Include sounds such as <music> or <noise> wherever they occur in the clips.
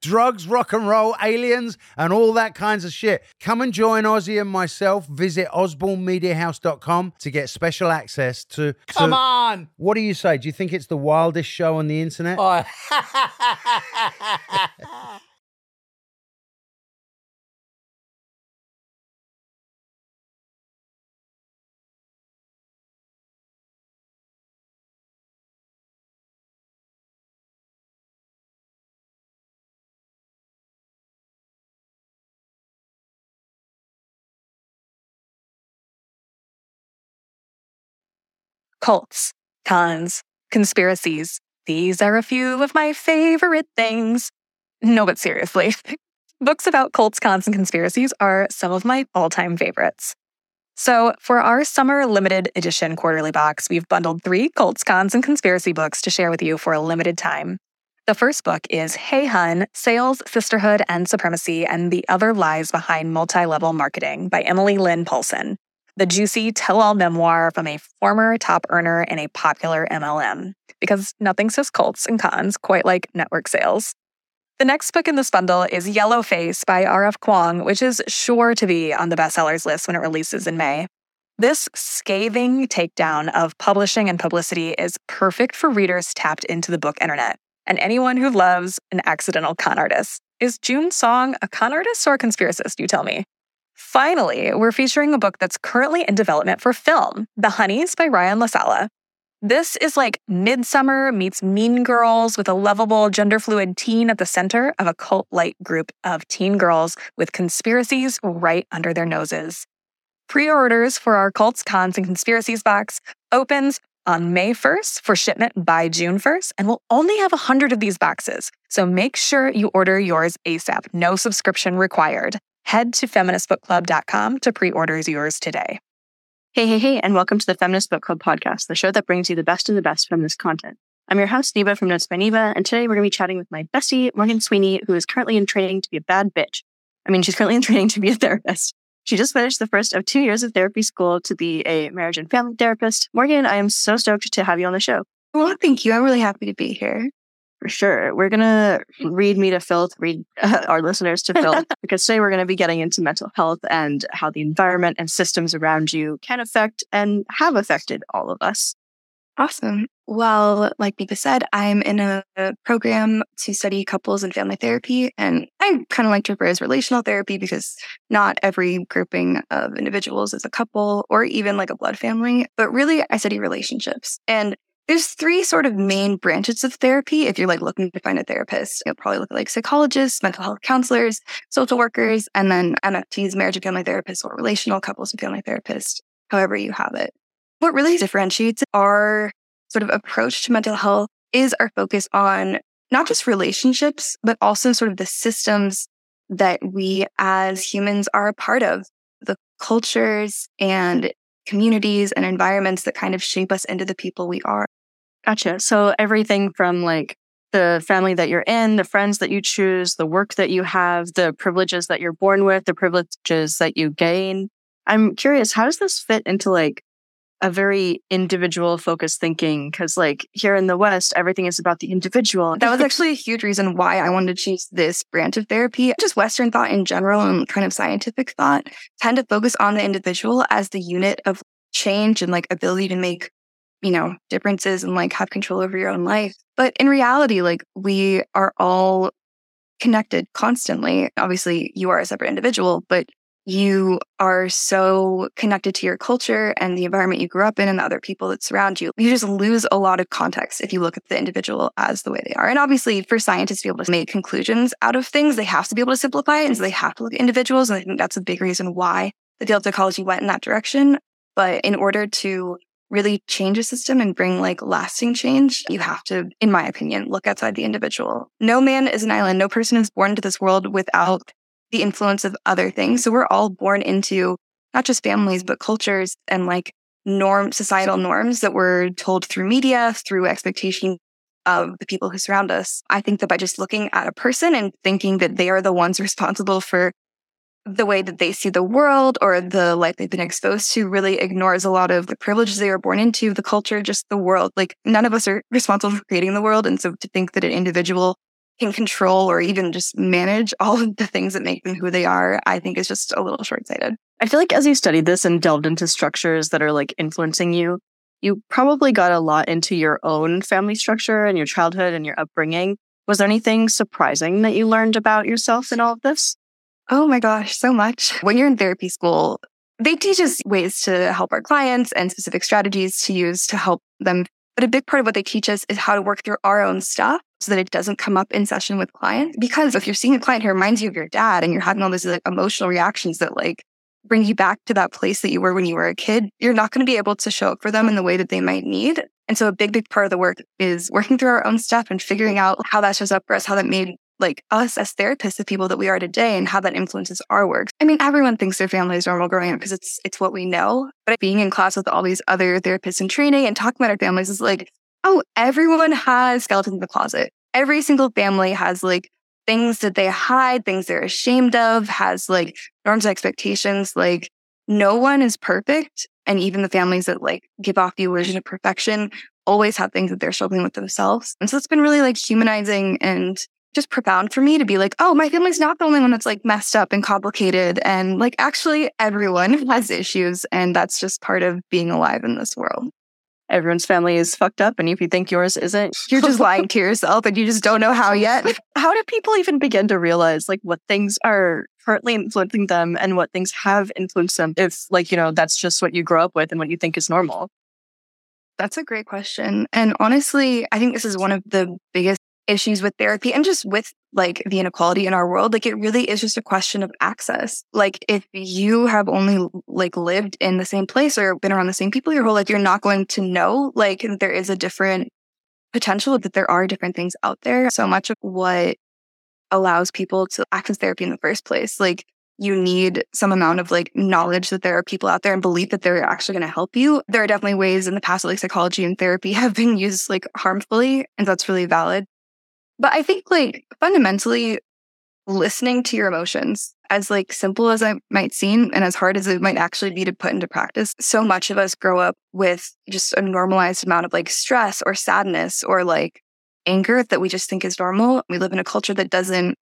Drugs, rock and roll, aliens, and all that kinds of shit. Come and join Ozzy and myself. Visit osbornemediahouse.com to get special access to. to- Come on! What do you say? Do you think it's the wildest show on the internet? Oh. <laughs> Cults, cons, conspiracies. These are a few of my favorite things. No, but seriously, <laughs> books about cults, cons, and conspiracies are some of my all time favorites. So, for our summer limited edition quarterly box, we've bundled three cults, cons, and conspiracy books to share with you for a limited time. The first book is Hey Hun Sales, Sisterhood, and Supremacy and the Other Lies Behind Multi Level Marketing by Emily Lynn Paulson the juicy tell all memoir from a former top earner in a popular MLM, because nothing says cults and cons quite like network sales. The next book in this bundle is Yellow Face by R.F. Kuang, which is sure to be on the bestsellers list when it releases in May. This scathing takedown of publishing and publicity is perfect for readers tapped into the book internet and anyone who loves an accidental con artist. Is June Song a con artist or a conspiracist, you tell me? Finally, we're featuring a book that's currently in development for film, The Honeys by Ryan LaSala. This is like Midsummer meets Mean Girls with a lovable gender fluid teen at the center of a cult like group of teen girls with conspiracies right under their noses. Pre orders for our Cults, Cons, and Conspiracies box opens on May 1st for shipment by June 1st, and we'll only have 100 of these boxes. So make sure you order yours ASAP. No subscription required. Head to feministbookclub.com to pre order yours today. Hey, hey, hey, and welcome to the Feminist Book Club podcast, the show that brings you the best of the best feminist content. I'm your host, Niba from Notes by Niba, and today we're going to be chatting with my bestie, Morgan Sweeney, who is currently in training to be a bad bitch. I mean, she's currently in training to be a therapist. She just finished the first of two years of therapy school to be a marriage and family therapist. Morgan, I am so stoked to have you on the show. Well, thank you. I'm really happy to be here. For sure. We're going to read me to filth, read uh, <laughs> our listeners to filth, <laughs> because today we're going to be getting into mental health and how the environment and systems around you can affect and have affected all of us. Awesome. Well, like Niba said, I'm in a, a program to study couples and family therapy. And I kind of like to refer as relational therapy because not every grouping of individuals is a couple or even like a blood family. But really, I study relationships. And there's three sort of main branches of therapy. If you're like looking to find a therapist, you'll probably look at like psychologists, mental health counselors, social workers, and then MFTs, marriage and family therapists, or relational couples and family therapists, however you have it. What really differentiates our sort of approach to mental health is our focus on not just relationships, but also sort of the systems that we as humans are a part of, the cultures and communities and environments that kind of shape us into the people we are. Gotcha. So everything from like the family that you're in, the friends that you choose, the work that you have, the privileges that you're born with, the privileges that you gain. I'm curious, how does this fit into like a very individual focused thinking? Because like here in the West, everything is about the individual. That was <laughs> actually a huge reason why I wanted to choose this branch of therapy. Just Western thought in general and kind of scientific thought tend to focus on the individual as the unit of change and like ability to make you know, differences and like have control over your own life. But in reality, like we are all connected constantly. Obviously, you are a separate individual, but you are so connected to your culture and the environment you grew up in and the other people that surround you. You just lose a lot of context if you look at the individual as the way they are. And obviously, for scientists to be able to make conclusions out of things, they have to be able to simplify it. And so they have to look at individuals. And I think that's a big reason why the field of psychology went in that direction. But in order to really change a system and bring like lasting change, you have to, in my opinion, look outside the individual. No man is an island. No person is born into this world without the influence of other things. So we're all born into not just families, but cultures and like norm, societal norms that we're told through media, through expectation of the people who surround us. I think that by just looking at a person and thinking that they are the ones responsible for the way that they see the world or the life they've been exposed to really ignores a lot of the privileges they were born into, the culture, just the world. Like none of us are <laughs> responsible for creating the world. And so to think that an individual can control or even just manage all of the things that make them who they are, I think is just a little short sighted. I feel like as you studied this and delved into structures that are like influencing you, you probably got a lot into your own family structure and your childhood and your upbringing. Was there anything surprising that you learned about yourself in all of this? Oh my gosh, so much. When you're in therapy school, they teach us ways to help our clients and specific strategies to use to help them. But a big part of what they teach us is how to work through our own stuff so that it doesn't come up in session with clients. Because if you're seeing a client who reminds you of your dad and you're having all these like emotional reactions that like bring you back to that place that you were when you were a kid, you're not going to be able to show up for them in the way that they might need. And so a big, big part of the work is working through our own stuff and figuring out how that shows up for us, how that made like us as therapists, the people that we are today and how that influences our work. I mean, everyone thinks their family is normal growing up because it's it's what we know. But being in class with all these other therapists in training and talking about our families is like, oh, everyone has skeletons in the closet. Every single family has like things that they hide, things they're ashamed of, has like norms and expectations. Like no one is perfect. And even the families that like give off the illusion of perfection always have things that they're struggling with themselves. And so it's been really like humanizing and just profound for me to be like, oh, my family's not the only one that's like messed up and complicated. And like, actually, everyone <laughs> has issues. And that's just part of being alive in this world. Everyone's family is fucked up. And if you think yours isn't, <laughs> You're just lying to yourself and you just don't know how yet. how do people even begin to realize like what things are currently influencing them and what things have influenced them if like, you know, that's just what you grow up with and what you think is normal? That's a great question. And honestly, I think this is one of the biggest issues with therapy and just with like the inequality in our world. Like it really is just a question of access. Like if you have only like lived in the same place or been around the same people your whole life, you're not going to know like there is a different potential that there are different things out there. So much of what allows people to access therapy in the first place, like you need some amount of like knowledge that there are people out there and belief that they're actually going to help you. There are definitely ways in the past that like psychology and therapy <laughs> have been used like harmfully, and that's really valid. But I think like fundamentally listening to your emotions, as like simple as I might seem and as hard as it might actually be to put into practice, so much of us grow up with just a normalized amount of like stress or sadness or like anger that we just think is normal. We live in a culture that doesn't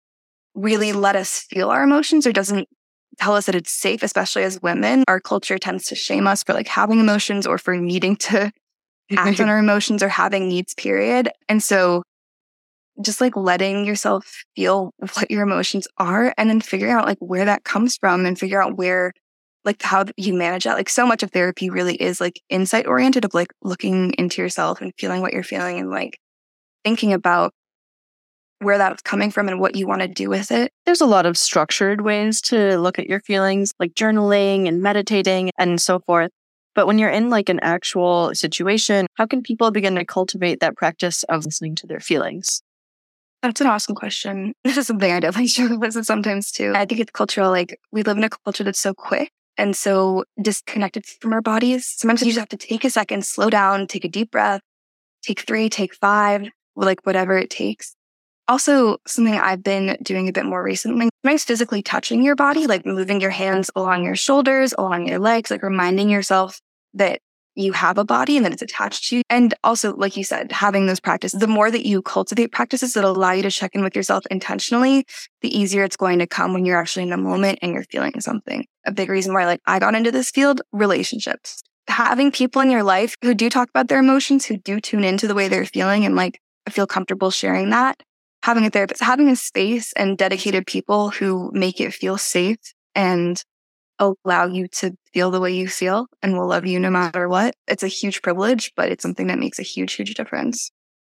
really let us feel our emotions or doesn't tell us that it's safe, especially as women. Our culture tends to shame us for like having emotions or for needing to act on <laughs> our emotions or having needs, period. And so just like letting yourself feel what your emotions are and then figuring out like where that comes from and figure out where like how you manage that like so much of therapy really is like insight oriented of like looking into yourself and feeling what you're feeling and like thinking about where that's coming from and what you want to do with it. There's a lot of structured ways to look at your feelings, like journaling and meditating and so forth. But when you're in like an actual situation, how can people begin to cultivate that practice of listening to their feelings? That's an awesome question. <laughs> This is something I definitely <laughs> struggle with sometimes too. I think it's cultural. Like we live in a culture that's so quick and so disconnected from our bodies. Sometimes you just have to take a second, slow down, take a deep breath, take three, take five, like whatever it takes. Also, something I've been doing a bit more recently, nice physically touching your body, like moving your hands along your shoulders, along your legs, like reminding yourself that you have a body and that it's attached to you. And also, like you said, having those practices, the more that you cultivate practices that allow you to check in with yourself intentionally, the easier it's going to come when you're actually in a moment and you're feeling something. A big reason why like I got into this field, relationships. Having people in your life who do talk about their emotions, who do tune into the way they're feeling and like feel comfortable sharing that. Having a therapist, having a space and dedicated people who make it feel safe and allow you to feel the way you feel and will love you no matter what. It's a huge privilege, but it's something that makes a huge, huge difference.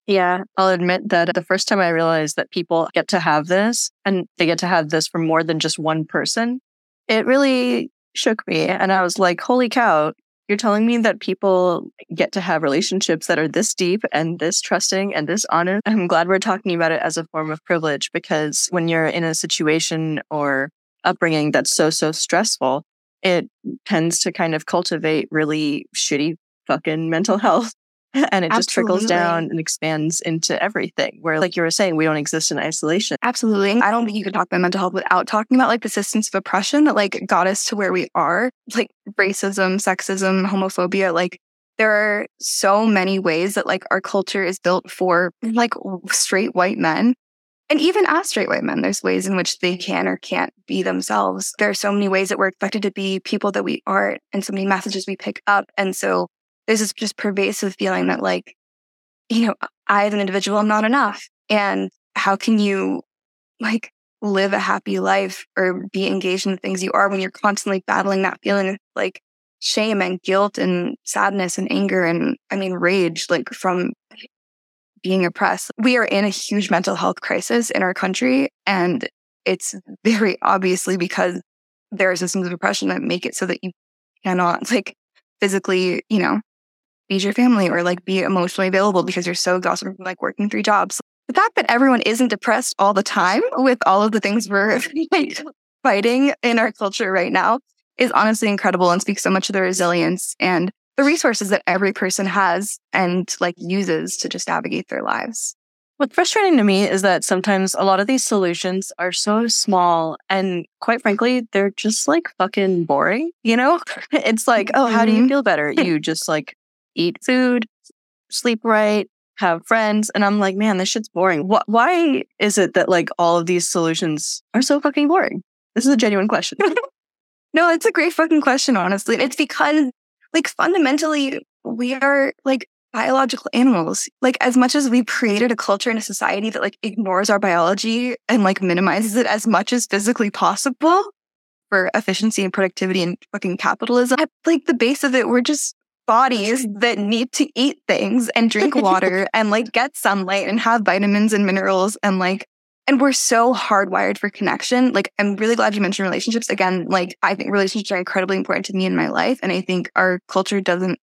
Yeah, I'll admit that the first time I realized that people get to have this and they get to have this from more than just one person, it really shook me. And I was like, holy cow, you're telling me that people get to have relationships that are this deep and this trusting and this honest. I'm glad we're talking about it as a form of privilege because when you're in a situation or upbringing that's so, so stressful, it tends to kind of cultivate really shitty fucking mental <laughs> health. And it just trickles down and expands into everything. Where, like you were saying, we don't exist in isolation. Absolutely. I don't think you could talk about mental health without talking about like the systems of oppression that like got us to where we are, like racism, sexism, homophobia. Like there are so many ways that like our culture is built for like straight white men. And even as straight white men, there's ways in which they can or can't be themselves. There are so many ways that we're expected to be people that we aren't, and so many messages we pick up. And so there's this just pervasive feeling that, like, you know, I as an individual am not enough. And how can you, like, live a happy life or be engaged in the things you are when you're constantly battling that feeling of like shame and guilt and sadness and anger and, I mean, rage, like, from being oppressed. We are in a huge mental health crisis in our country. And it's very <laughs> obviously because there are systems of oppression that make it so that you cannot like physically, you know, feed your family or like be emotionally available because you're so exhausted from like working three jobs. The fact that everyone isn't depressed all the time <laughs> with all of the things we're <laughs> like, fighting in our culture right now is honestly incredible and speaks so much of the resilience and the resources that every person has and like uses to just navigate their lives. What's frustrating to me is that sometimes a lot of these solutions are so small and quite frankly, they're just like fucking boring. You know, <laughs> it's like, oh, how do you Mhm. feel better? <laughs> You just like eat food, sleep right, have friends. And I'm like, man, this shit's boring. Wh- why is it that like all of these solutions are so fucking boring? This is a genuine question. <laughs> No, it's a great fucking question, honestly. It's because, like, fundamentally, we are like biological animals. Like, as much as we've created a culture and a society that like ignores our biology and like minimizes it as much as physically possible for efficiency and productivity and fucking capitalism, at like the base of it, we're just bodies <laughs> that need to eat things and drink water and like get sunlight and have vitamins and minerals and like and we're so hardwired for connection. Like, I'm really glad you mentioned relationships. Again, like, I think relationships are incredibly important to me in my life. And I think our culture doesn't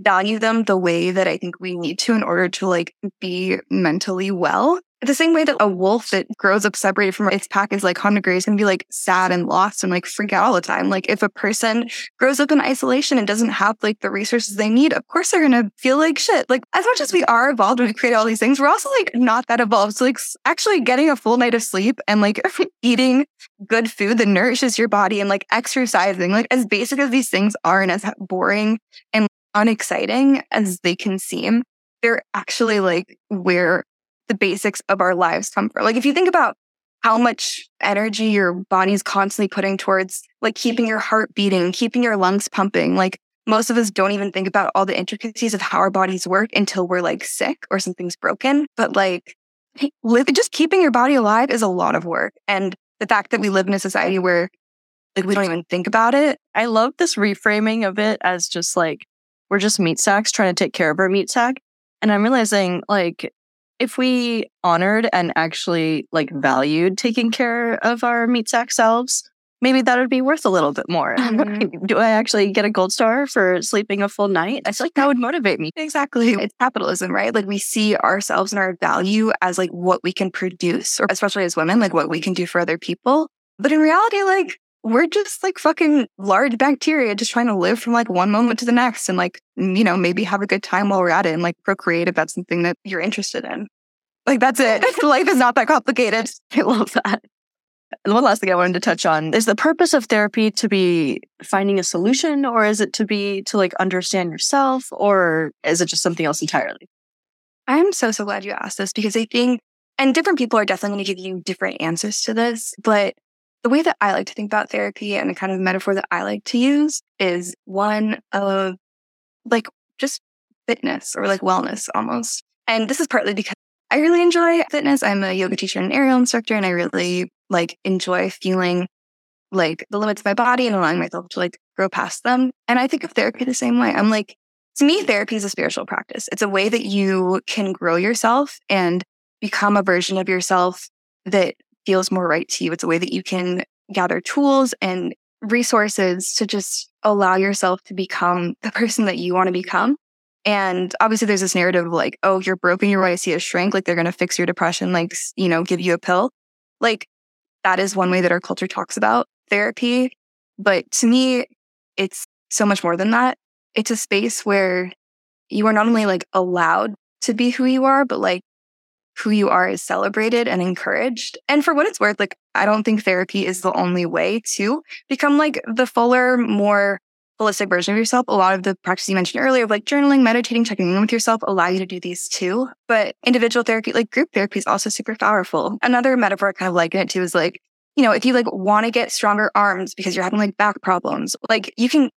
value them the way that I think we need to in order to like be mentally well. The same way that a wolf that grows up separated from its pack is like hungry is gonna be like sad and lost and like freak out all the time. Like if a person grows up in isolation and doesn't have like the resources they need, of course they're gonna feel like shit. Like as much as we are evolved and we create all these things, we're also like not that evolved. So like actually getting a full night of sleep and like <laughs> eating good food that nourishes your body and like exercising, like as basic as these things are and as boring and unexciting as they can seem, they're actually like where the basics of our lives come from. Like if you think about how much energy your body's constantly putting towards like keeping your heart beating, keeping your lungs pumping, like most of us don't even think about all the intricacies of how our bodies work until we're like sick or something's broken. But like <laughs> just keeping your body alive is a lot of work. And the fact that we live in a society where like we don't even think about it. I love this reframing of it as just like we're just meat sacks trying to take care of our meat sack. And I'm realizing like if we honored and actually like valued taking care of our meat sack selves, maybe that would be worth a little bit more. <laughs> Mhm. Do I actually get a gold star for sleeping a full night? I feel like that would motivate me. Exactly. It's capitalism, right? Like we see ourselves and our value as like what we can produce, or especially as women, like what we can do for other people. But in reality, like we're just like fucking large bacteria just trying to live from like one moment to the next and like, you know, maybe have a good time while we're at it and like procreate if that's something that you're interested in. Like that's it. <laughs> Life is not that complicated. <laughs> I love that. And one last thing I wanted to touch on is the purpose of therapy to be finding a solution, or is it to be to like understand yourself, or is it just something else entirely? I'm so, so glad you asked this because I think, and different people are definitely going to give you different answers to this, but the way that I like to think about therapy and the kind of metaphor that I like to use is one of like just fitness or like wellness almost. And this is partly because I really enjoy fitness. I'm a yoga teacher and aerial instructor, and I really like enjoy feeling like the limits of my body and allowing myself to like grow past them. And I think of therapy the same way. I'm like, to me, therapy is a spiritual practice. It's a way that you can grow yourself and become a version of yourself that feels more right to you. It's a way that you can gather tools and resources to just allow yourself to become the person that you want to become. And obviously, there's this narrative of like, oh, you're broken, you're your YC is shrink, like they're going to fix your depression, like, you know, give you a pill. Like, that is one way that our culture talks about therapy. But to me, it's so much more than that. It's a space where you are not only like allowed to be who you are, but like who you are is celebrated and encouraged. And for what it's worth, like I don't think therapy is the only way to become like the fuller, more holistic version of yourself. A lot of the practices you mentioned earlier of like journaling, meditating, checking in with yourself allow you to do these too. But individual therapy, like group therapy is also super powerful. Another metaphor I kind of liken it to is like, you know, if you like want to get stronger arms because you're having like back problems, like you can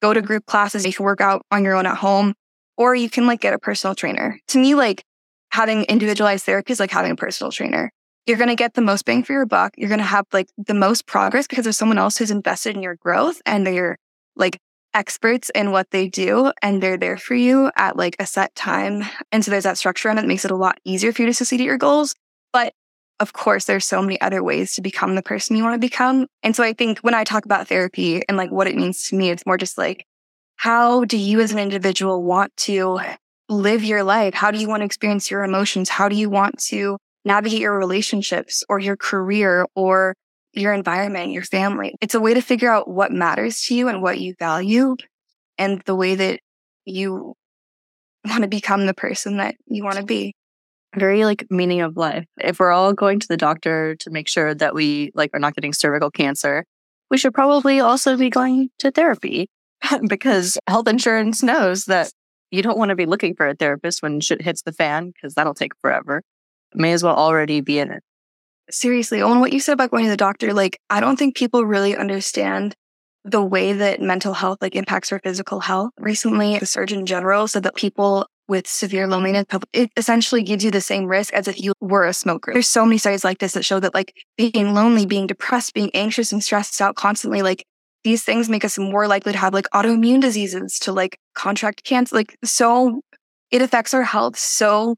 go to group classes, you can work out on your own at home, or you can like get a personal trainer. To me, like having individualized therapy is like having a personal trainer. You're going to get the most bang for your buck. You're going to have like the most progress because there's someone else who's invested in your growth and they're like experts in what they do and they're there for you at like a set time. And so there's that structure and it makes it a lot easier for you to succeed at your goals. But of course, there's so many other ways to become the person you want to become. And so I think when I talk about therapy and like what it means to me, it's more just like, how do you as an individual want to live your life? How do you want to experience your emotions? How do you want to navigate your relationships or your career or your environment, your family? It's a way to figure out what matters to you and what you value and the way that you want to become the person that you want to be. Very like meaning of life. If we're all going to the doctor to make sure that we like are not getting cervical cancer, we should probably also be going to therapy <laughs> because health insurance knows that you don't want to be looking for a therapist when shit hits the fan because that'll take forever. May as well already be in it. Seriously, on what you said about going to the doctor, like, I don't think people really understand the way that mental health like impacts our physical health. Recently, the Surgeon General said that people with severe loneliness, it essentially gives you the same risk as if you were a smoker. There's so many studies like this that show that like being lonely, being depressed, being anxious and stressed out constantly, like these things make us more likely to have like autoimmune diseases, to like contract cancer. Like, so it affects our health so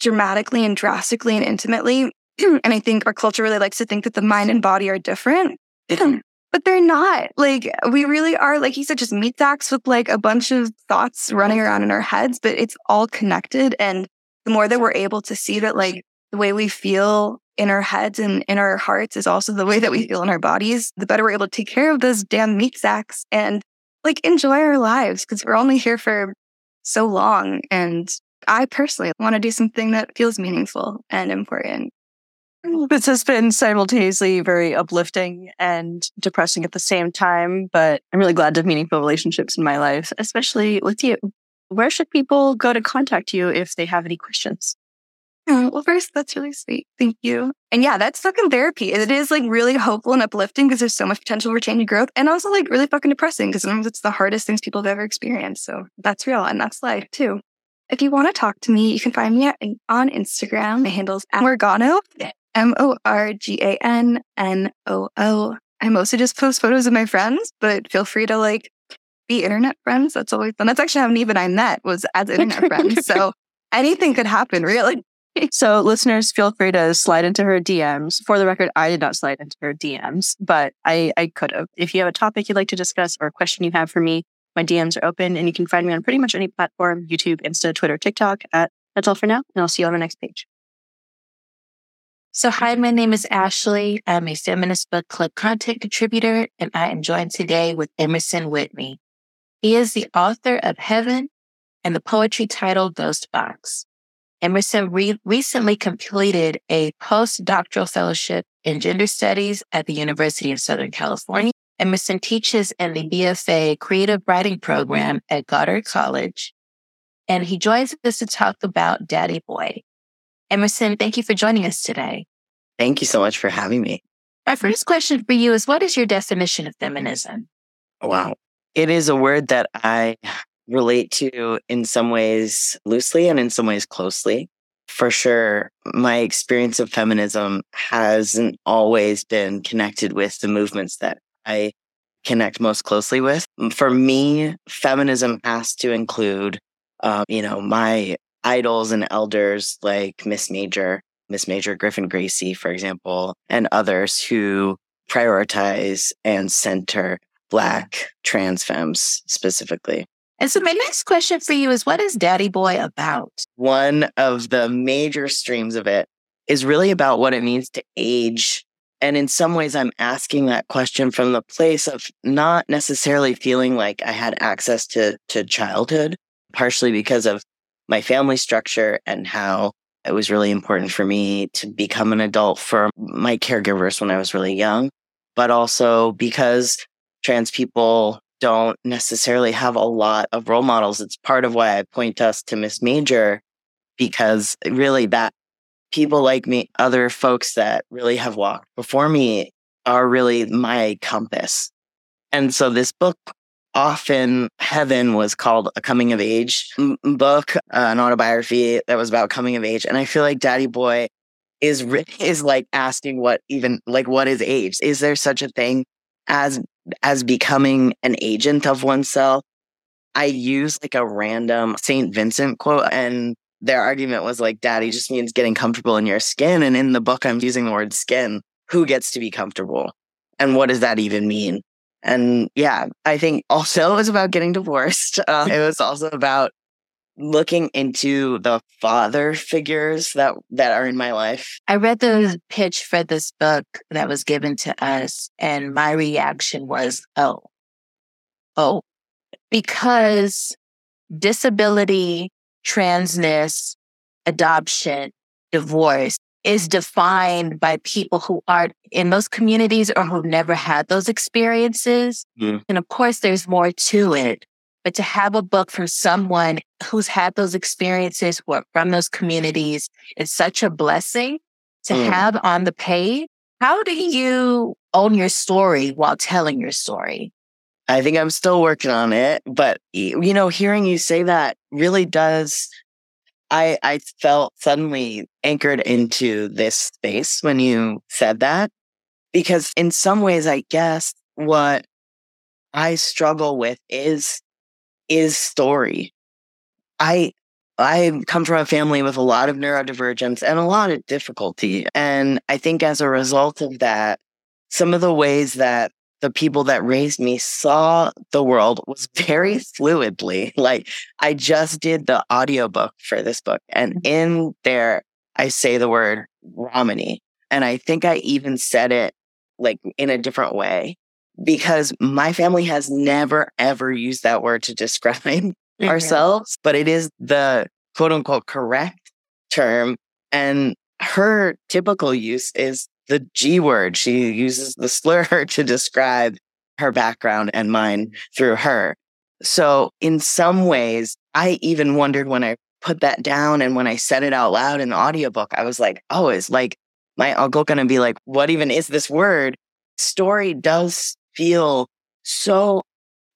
dramatically and drastically and intimately. <clears throat> and I think our culture really likes to think that the mind and body are different. <clears throat> but they're not. Like, we really are, like you said, just meat sacks with like a bunch of thoughts running around in our heads, but it's all connected. And the more that we're able to see that, like, the way we feel in our heads and in our hearts is also the way that we feel in our bodies, the better we're able to take care of those damn meat sacks and like enjoy our lives because we're only here for so long. And I personally want to do something that feels meaningful and important. Mm, this has been simultaneously very uplifting and depressing at the same time, but I'm really glad to have meaningful relationships in my life, especially with you. Where should people go to contact you if they have any questions? Oh, well, first, that's really sweet. Thank you. And yeah, that's fucking therapy. It is like really hopeful and uplifting because there's so much potential for change and growth and also like really fucking depressing because sometimes it's the hardest things people have ever experienced. So that's real and that's life too. If you want to talk to me, you can find me at, on Instagram. My handle's at Morgano, M O R G A N N O O. I mostly just post photos of my friends, but feel free to like be internet friends. That's always fun. That's actually how Niba and I met was as internet friends. <laughs> So anything could happen, really. So, listeners, feel free to slide into her DMs. For the record, I did not slide into her DMs, but I, I could have. If you have a topic you'd like to discuss or a question you have for me, my DMs are open and you can find me on pretty much any platform YouTube, Insta, Twitter, TikTok at That's All for Now. And I'll see you on the next page. So, hi, my name is Ashley. I'm a feminist book club content contributor, and I am joined today with Emerson Whitney. He is the author of Heaven and the poetry titled Ghost Box. Emerson re- recently completed a postdoctoral fellowship in gender studies at the University of Southern California. Emerson teaches in the BFA creative writing program at Goddard College. And he joins us to talk about Daddy Boy. Emerson, thank you for joining us today. Thank you so much for having me. My first question for you is what is your definition of feminism? Wow. It is a word that I relate to in some ways loosely and in some ways closely. For sure, my experience of feminism hasn't always been connected with the movements that I connect most closely with. For me, feminism has to include, um, you know, my idols and elders like Miss Major, Miss Major Griffin Gracy, for example, and others who prioritize and center Black trans femmes specifically. And so my next question for you is what is Daddy Boy about? One of the major streams of it is really about what it means to age And in some ways, I'm asking that question from the place of not necessarily feeling like I had access to, to childhood, partially because of my family structure and how it was really important for me to become an adult for my caregivers when I was really young, but also because trans people don't necessarily have a lot of role models. It's part of why I point us to Miss Major, because really that people like me, other folks that really have walked before me are really my compass. And so this book often heaven was called a coming of age book uh, an autobiography that was about coming of age and i feel like daddy boy is is like asking what even like what is age is there such a thing as as becoming an agent of oneself i use like a random saint vincent quote and their argument was like daddy just means getting comfortable in your skin and in the book i'm using the word skin who gets to be comfortable and what does that even mean and yeah, I think also it was about getting divorced. Uh, <laughs> it was also about looking into the father figures that that are in my life. I read the pitch for this book that was given to us, and my reaction was, "Oh, oh," because disability, transness, adoption, divorce is defined by people who aren't in those communities or who've never had those experiences. Mm. And of course, there's more to it. But to have a book from someone who's had those experiences who are from those communities is such a blessing to Mm. have on the page. How do you own your story while telling your story? I think I'm still working on it, but you know, hearing you say that really does I I felt suddenly anchored into this space when you said that because in some ways I guess what I struggle with is is story. I I come from a family with a lot of neurodivergence and a lot of difficulty and I think as a result of that some of the ways that the people that raised me saw the world was very fluidly. <laughs> Like I just did the audiobook for this book and mm-hmm. in there I say the word Romany. And I think I even said it like in a different way because my family has never ever used that word to describe <laughs> mm-hmm. ourselves, but it is the quote unquote correct term. And her typical use is the G word. She uses the slur <laughs> to describe her background and mine through her. So in some ways, I even wondered when I put that down and when I said it out loud in the audiobook, I was like, oh, is like my uncle gonna be like, what even is this word? Story does feel so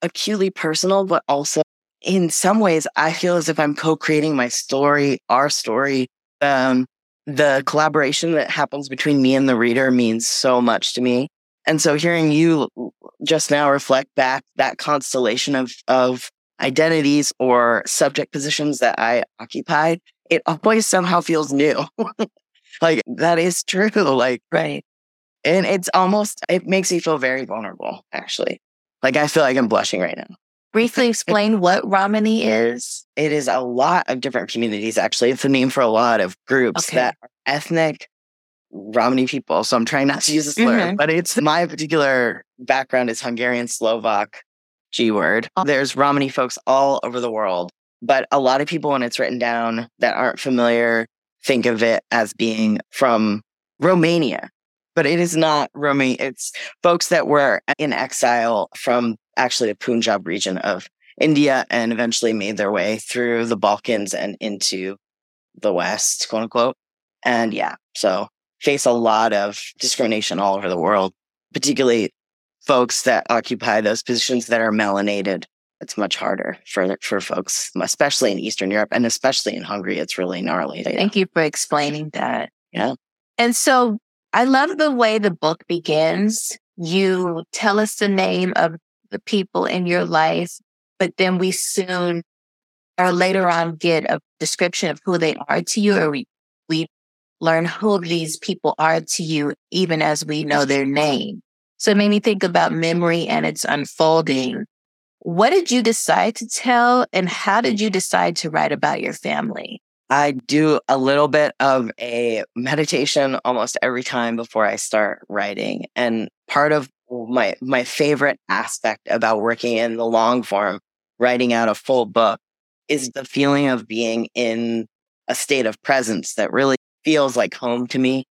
acutely personal, but also in some ways, I feel as if I'm co-creating my story, our story. Um, the collaboration that happens between me and the reader means so much to me. And so hearing you just now reflect back that constellation of, of identities or subject positions that I occupied, it always somehow feels new. <laughs> like that is true. Like, Right. And it's almost, it makes me feel very vulnerable, actually. Like I feel like I'm blushing right now. Briefly <laughs> explain what Romany is. It is a lot of different communities, actually. It's a name for a lot of groups Okay. that are ethnic Romani people. So I'm trying not to use a slur, Mhm. but it's my particular background is Hungarian, Slovak, G word. Oh. There's Romani folks all over the world, but a lot of people, when it's written down that aren't familiar, think of it as being from Romania. But it is not Romania. It's folks that were in exile from actually the Punjab region of India and eventually made their way through the Balkans and into the West, quote unquote. And yeah, so face a lot of discrimination all over the world, particularly folks that occupy those positions that are melanated. It's much harder for for folks, especially in Eastern Europe and especially in Hungary. It's really gnarly. Thank you for explaining that. Yeah. And so I love the way the book begins. You tell us the name of the people in your life, but then we soon or later on get a description of who they are to you, or we, we learn who these people are to you, even as we know their name. So it made me think about memory and its unfolding. What did you decide to tell, and how did you decide to write about your family? I do a little bit of a meditation almost every time before I start writing. And part of my my favorite aspect about working in the long form, writing out a full book, is the feeling of being in a state of presence that really feels like home to me.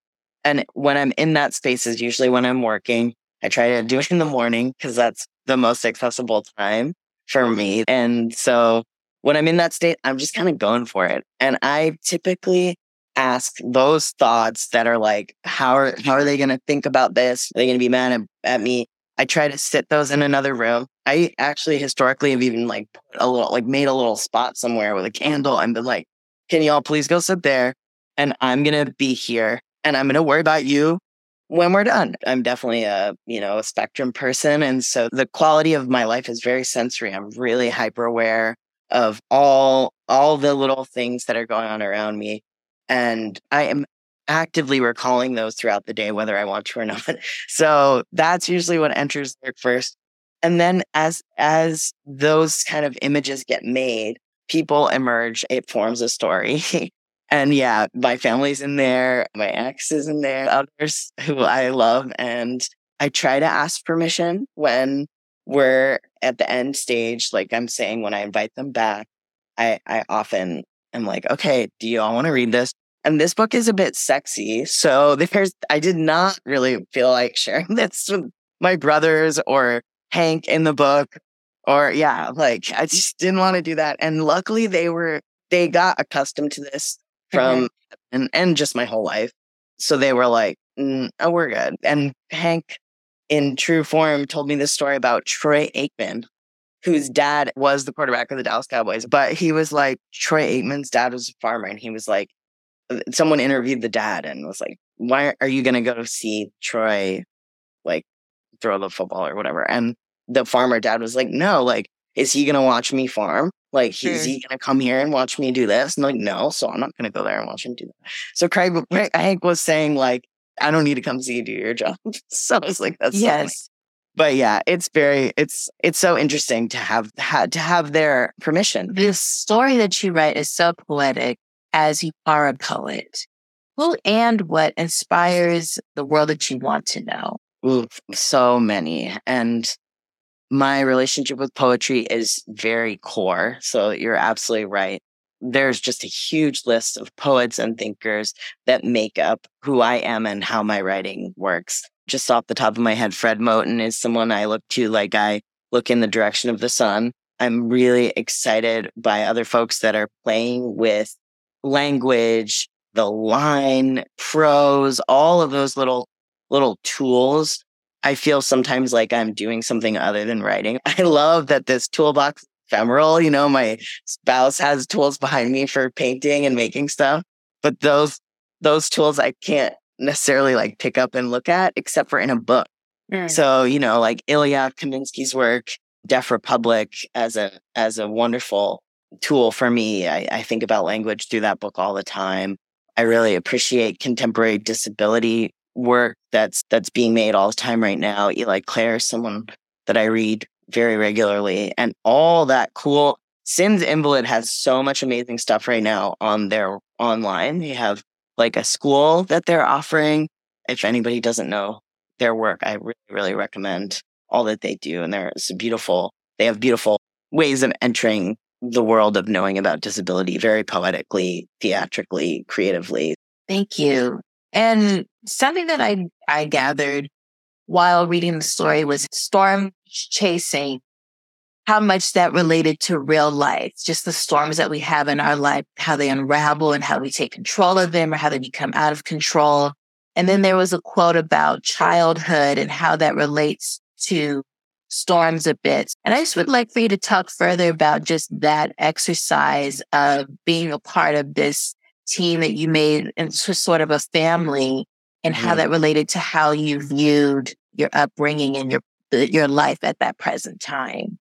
And when I'm in that space is usually when I'm working. I try to do it in the morning because that's the most accessible time for me. And so when I'm in that state, I'm just kind of going for it. And I typically ask those thoughts that are like, how are, how are they going to think about this? Are they going to be mad at, at me? I try to sit those in another room. I actually historically have even like put a little, like made a little spot somewhere with a candle and been like, can y'all please go sit there? And I'm going to be here and I'm going to worry about you when we're done. I'm definitely a, you know, a spectrum person. And so the quality of my life is very sensory. I'm really hyper aware of all, all the little things that are going on around me. And I am actively recalling those throughout the day, whether I want to or <laughs> not. So that's usually what enters there first. And then as, as those kind of images get made, people emerge, it forms a story. <laughs> and yeah, my family's in there, my ex is in there, others who I love. And I try to ask permission when we're at the end stage. Like I'm saying, when I invite them back, I, I often am like, okay, do you all want to read this? And this book is a bit sexy. So <laughs> there's, I did not really feel like <laughs> sharing this with my brothers or Hank in the book. Or yeah, like I just didn't want to do that. And luckily they were, they got accustomed to this from, mm-hmm. and, and just my whole life. So they were like, mm, oh, we're good. And Hank in true form told me this story about Troy Aikman, whose dad was the quarterback of the Dallas Cowboys. But he was like, Troy Aikman's dad was a farmer. And he was like, someone interviewed the dad and was like, "Why are you going to go see Troy like throw the football or whatever?" And the farmer dad was like, "No, like is he going to watch me farm? Like is Hmm. he going to come here and watch me do this?" And like, "No, so I'm not going to go there and watch him do that." So Craig Hank was saying like, "I don't need to come see you do your job." <laughs> so I was like, "That's so nice." yes. But yeah, it's very it's it's so interesting to have had to have their permission. The story that you write is so poetic as you are a poet. Who and what inspires the world that you want to know? Ooh, so many. And my relationship with poetry is very core. So you're absolutely right. There's just a huge list of poets and thinkers that make up who I am and how my writing works. Just off the top of my head, Fred Moten is someone I look to like I look in the direction of the sun. I'm really excited by other folks that are playing with language, the line, prose, all of those little little tools. I feel sometimes like I'm doing something other than writing. <laughs> I love that this toolbox ephemeral. You know, my spouse has tools behind me for painting and making stuff, but those those tools I can't necessarily like pick up and look at except for in a book. Mm. So, you know, like Ilya Kaminsky's work, Deaf Republic as a as a wonderful tool for me. I, I think about language through that book all the time. I really appreciate contemporary disability work that's that's being made all the time right now. Eli Clare, someone that I read very regularly, and all that cool. Sins Invalid has so much amazing stuff right now on their online. They have like a school that they're offering. If anybody doesn't know their work, I really, really recommend all that they do. And there's beautiful, they have beautiful ways of entering the world of knowing about disability very poetically, theatrically, creatively. Thank you. And something that I I gathered while reading the story was storm chasing, how much that related to real life, just the storms that we have in our life, how they unravel and how we take control of them or how they become out of control. And then there was a quote about childhood and how that relates to storms a bit. And I just would like for you to talk further about just that exercise of being a part of this team that you made into sort of a family and how Mhm. that related to how you viewed your upbringing and your your life at that present time.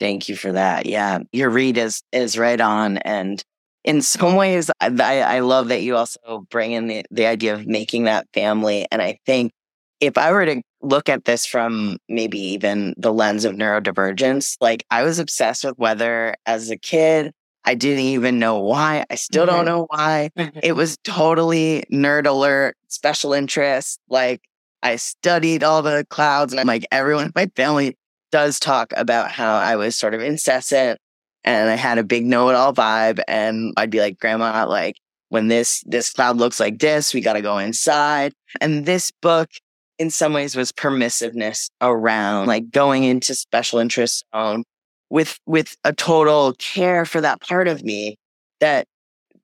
Thank you for that. Yeah, your read is is right on, and in <laughs> some ways, I, I love that you also bring in the the idea of making that family. And I think if I were to look at this from maybe even the lens of neurodivergence, like I was obsessed with weather as a kid I didn't even know why. I still don't mm-hmm. know why. Mm-hmm. It was totally nerd alert, special interest. Like I studied all the clouds and I'm like, everyone in my family does talk about how I was sort of incessant and I had a big know-it-all vibe. And I'd be like, Grandma, like when this this cloud looks like this, we got to go inside. And this book, in some ways, was permissiveness around like going into special interest zone um, with with a total care for that part of me that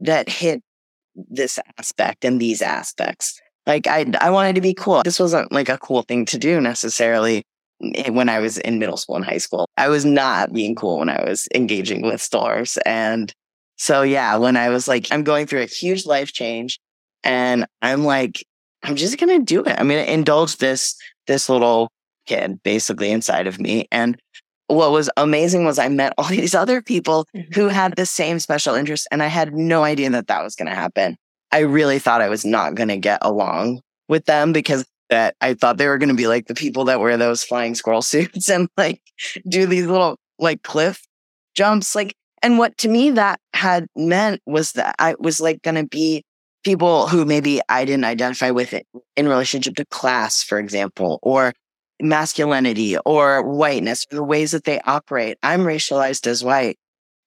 that hit this aspect and these aspects. Like I I wanted to be cool. This wasn't like a cool thing to do necessarily when I was in middle school and high school. I was not being cool when I was engaging with stores. And so, yeah, when I was like, I'm going through a huge life change and I'm like, I'm just going to do it. I'm going to indulge this, this little kid basically inside of me. And what was amazing was I met all <laughs> these other people mm-hmm. who had the same special interest and I had no idea that that was going to happen. I really thought I was not going to get along with them because that I thought they were going to be like the people that wear those flying squirrel <laughs> suits and like do these little like cliff jumps. Like, and what to me that had meant was that I was like going to be people who maybe I didn't identify with it in relationship to class, for example, or masculinity or whiteness, the ways that they operate. I'm racialized as white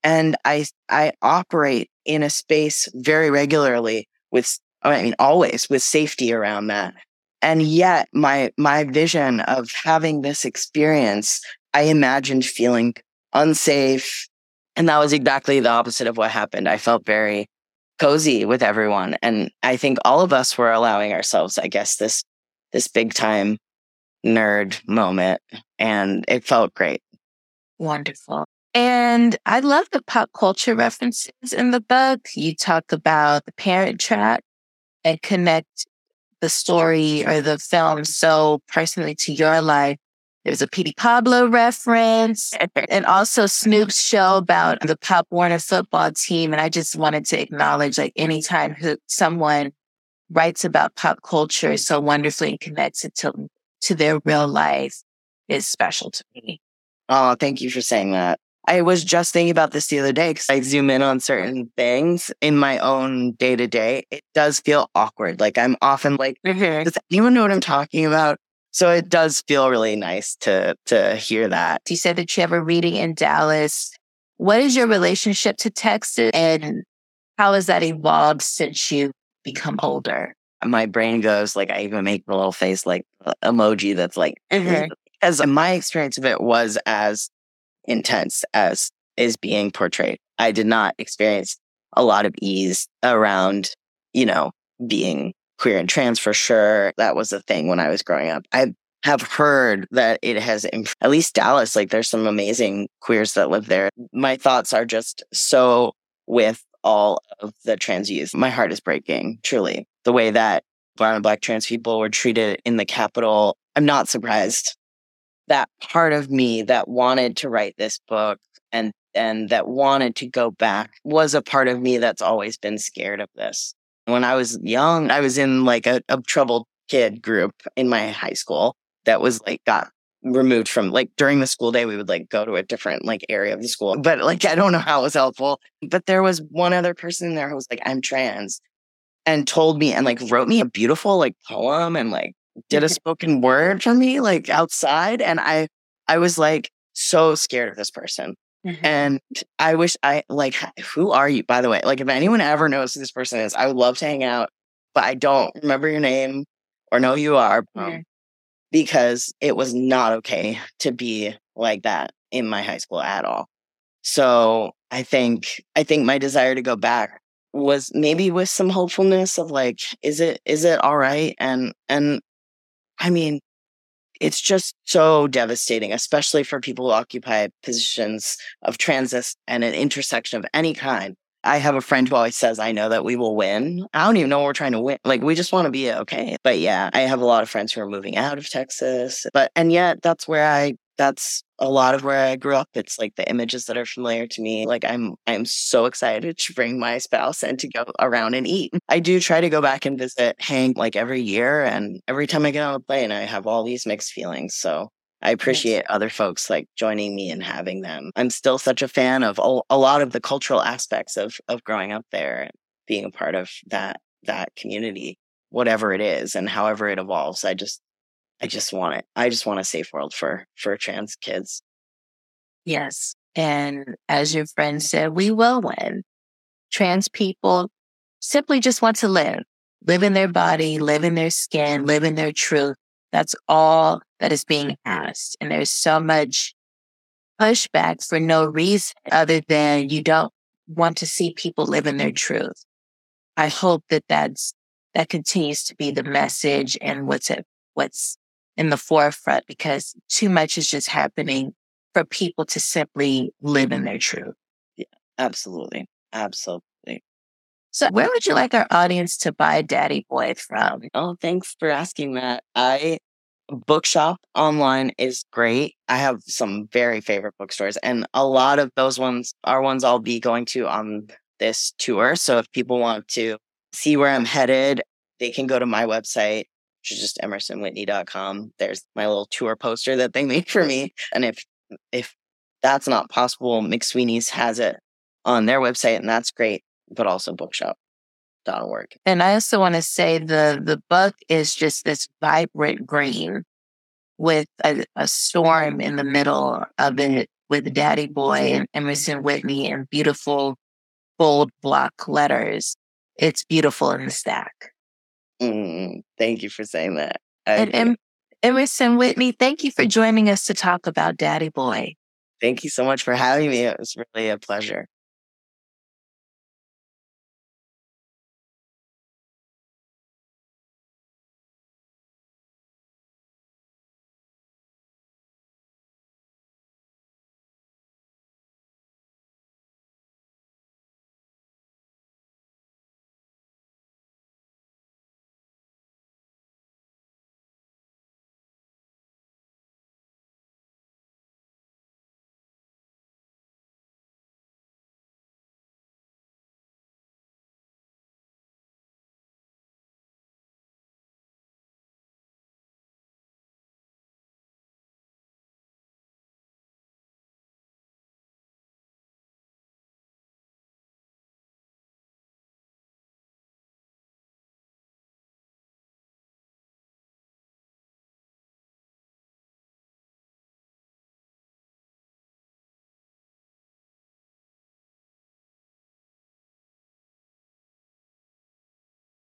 and I, I operate in a space very regularly with, I mean, always with safety around that. And yet my, my vision of having this experience, I imagined feeling unsafe. And that was exactly the opposite of what happened. I felt very cozy with everyone. And I think all of us were allowing ourselves, I guess, this, this big time nerd moment. And it felt great. Wonderful. And I love the pop culture references in the book. You talk about the parent trap and connect the story or the film so personally to your life. There's a Petey Pablo reference <laughs> and also Snoop's show about the Pop Warner football team. And I just wanted to acknowledge like anytime who, someone writes about pop culture so wonderfully and connects it to, to their real life is special to me. Oh, thank you for saying that. I was just thinking about this the other day because I zoom in on certain things in my own day to day. It does feel awkward. Like I'm often like, mm-hmm. does anyone know what I'm talking about? So it does feel really nice to to hear that. You said that you have a reading in Dallas. What is your relationship to Texas and how has that evolved since you become older? My brain goes like I even make the little face like emoji that's like mm-hmm. <laughs> as my experience of it was as intense as is being portrayed. I did not experience a lot of ease around, you know, being queer and trans for sure. That was a thing when I was growing up. I have heard that it has, imp- at least Dallas, like there's some amazing queers that live there. My thoughts are just so with all of the trans youth. My heart is breaking, truly. The way that brown and black trans people were treated in the Capitol, I'm not surprised. That part of me that wanted to write this book and and that wanted to go back was a part of me that's always been scared of this. When I was young, I was in like a, a troubled kid group in my high school that was like got removed from like during the school day we would like go to a different like area of the school but like i don't know how it was helpful but there was one other person there who was like i'm trans and told me and like wrote me a beautiful like poem and like did a <laughs> spoken word for me like outside and i i was like so scared of this person and I wish I like, who are you, by the way? Like, if anyone ever knows who this person is, I would love to hang out, but I don't remember your name or know who you are um, because it was not okay to be like that in my high school at all. So I think, I think my desire to go back was maybe with some hopefulness of like, is it, is it all right? And, and I mean, it's just so devastating, especially for people who occupy positions of transit and an intersection of any kind. I have a friend who always says, I know that we will win. I don't even know what we're trying to win. Like, we just want to be okay. But yeah, I have a lot of friends who are moving out of Texas. But, and yet that's where I that's a lot of where I grew up. It's like the images that are familiar to me. Like I'm I'm so excited to bring my spouse and to go around and eat. I do try to go back and visit Hank like every year and every time I get on a plane I have all these mixed feelings. So I appreciate other folks like joining me and having them. I'm still such a fan of a, a lot of the cultural aspects of of growing up there and being a part of that that community, whatever it is and however it evolves. I just I just want it. I just want a safe world for for trans kids. Yes. And as your friend said, we will win. Trans people simply just want to live, live in their body, live in their skin, live in their truth. That's all that is being asked. And there's so much pushback for no reason other than you don't want to see people live in their truth. I hope that that's, that continues to be the message and what's at, what's in the forefront because too much is just happening for people to simply live in their truth. Yeah, Absolutely. Absolutely. So where would you like our audience to buy Daddy Boy from? Oh, thanks for asking that. I bookshop online is great. I have some very favorite bookstores and a lot of those ones are ones I'll be going to on this tour. So if people want to see where I'm headed, they can go to my website, which is just emersonwhitney.com. There's my little tour poster that they <laughs> made for me. And if if that's not possible, McSweeney's has it on their website, and that's great, but also bookshop.org. And I also want to say the the book is just this vibrant green with a, a storm in the middle of it with Daddy Boy and Emerson Whitney and beautiful bold block letters. It's beautiful in the stack. Mm, thank you for saying that. I And em- Emerson Whitney, thank you for joining us to talk about Daddy Boy. thank you so much for having me. It was really a pleasure.